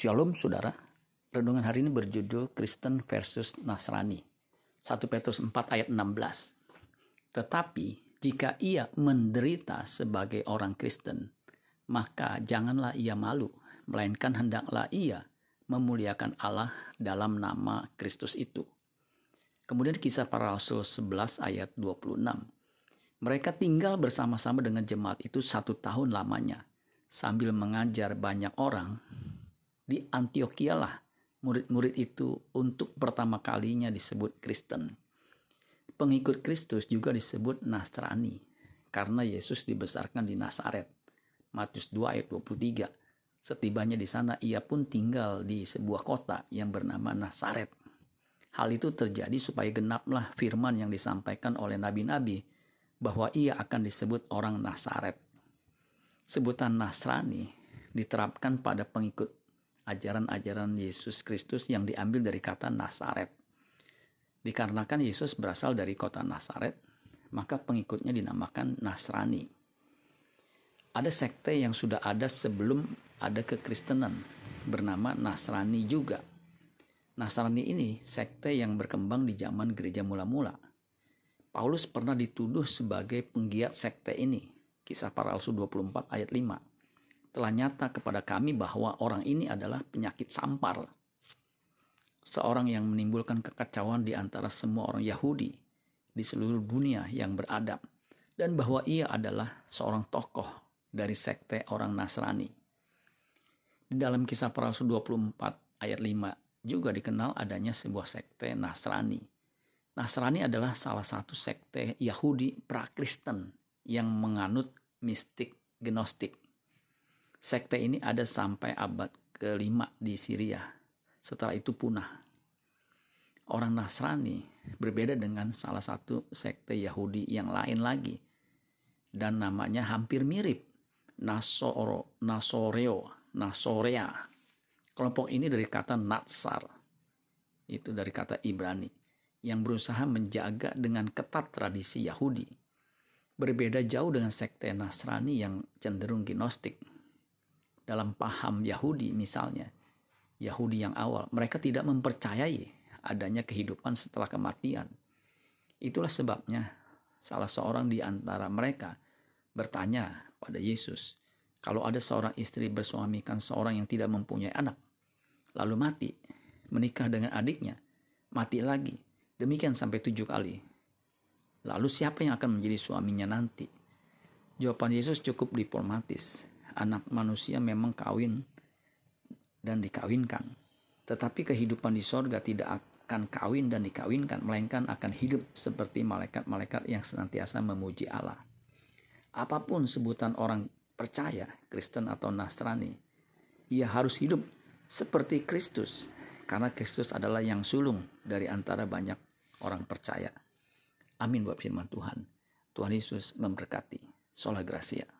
Shalom saudara, renungan hari ini berjudul Kristen versus Nasrani. 1 Petrus 4 ayat 16. Tetapi jika ia menderita sebagai orang Kristen, maka janganlah ia malu, melainkan hendaklah ia memuliakan Allah dalam nama Kristus itu. Kemudian kisah para rasul 11 ayat 26. Mereka tinggal bersama-sama dengan jemaat itu satu tahun lamanya, sambil mengajar banyak orang di Antioquia lah murid-murid itu untuk pertama kalinya disebut Kristen. Pengikut Kristus juga disebut Nasrani karena Yesus dibesarkan di Nazaret. Matius 2 ayat 23. Setibanya di sana ia pun tinggal di sebuah kota yang bernama Nazaret. Hal itu terjadi supaya genaplah firman yang disampaikan oleh nabi-nabi bahwa ia akan disebut orang Nazaret. Sebutan Nasrani diterapkan pada pengikut ajaran-ajaran Yesus Kristus yang diambil dari kata Nasaret. Dikarenakan Yesus berasal dari kota Nasaret, maka pengikutnya dinamakan Nasrani. Ada sekte yang sudah ada sebelum ada kekristenan, bernama Nasrani juga. Nasrani ini sekte yang berkembang di zaman gereja mula-mula. Paulus pernah dituduh sebagai penggiat sekte ini. Kisah para Rasul 24 ayat 5 telah nyata kepada kami bahwa orang ini adalah penyakit sampar. Seorang yang menimbulkan kekacauan di antara semua orang Yahudi di seluruh dunia yang beradab. Dan bahwa ia adalah seorang tokoh dari sekte orang Nasrani. Di dalam kisah rasul 24 ayat 5 juga dikenal adanya sebuah sekte Nasrani. Nasrani adalah salah satu sekte Yahudi pra-Kristen yang menganut mistik gnostik Sekte ini ada sampai abad kelima di Syria. Setelah itu punah. Orang Nasrani berbeda dengan salah satu sekte Yahudi yang lain lagi. Dan namanya hampir mirip. Nasoro, Nasoreo, Nasorea. Kelompok ini dari kata Natsar. Itu dari kata Ibrani. Yang berusaha menjaga dengan ketat tradisi Yahudi. Berbeda jauh dengan sekte Nasrani yang cenderung gnostik dalam paham Yahudi misalnya, Yahudi yang awal, mereka tidak mempercayai adanya kehidupan setelah kematian. Itulah sebabnya salah seorang di antara mereka bertanya pada Yesus, kalau ada seorang istri bersuamikan seorang yang tidak mempunyai anak, lalu mati, menikah dengan adiknya, mati lagi, demikian sampai tujuh kali. Lalu siapa yang akan menjadi suaminya nanti? Jawaban Yesus cukup diplomatis anak manusia memang kawin dan dikawinkan. Tetapi kehidupan di sorga tidak akan kawin dan dikawinkan, melainkan akan hidup seperti malaikat-malaikat yang senantiasa memuji Allah. Apa pun sebutan orang percaya, Kristen atau Nasrani, ia harus hidup seperti Kristus, karena Kristus adalah yang sulung dari antara banyak orang percaya. Amin buat firman Tuhan. Tuhan Yesus memberkati. Sola Gracia.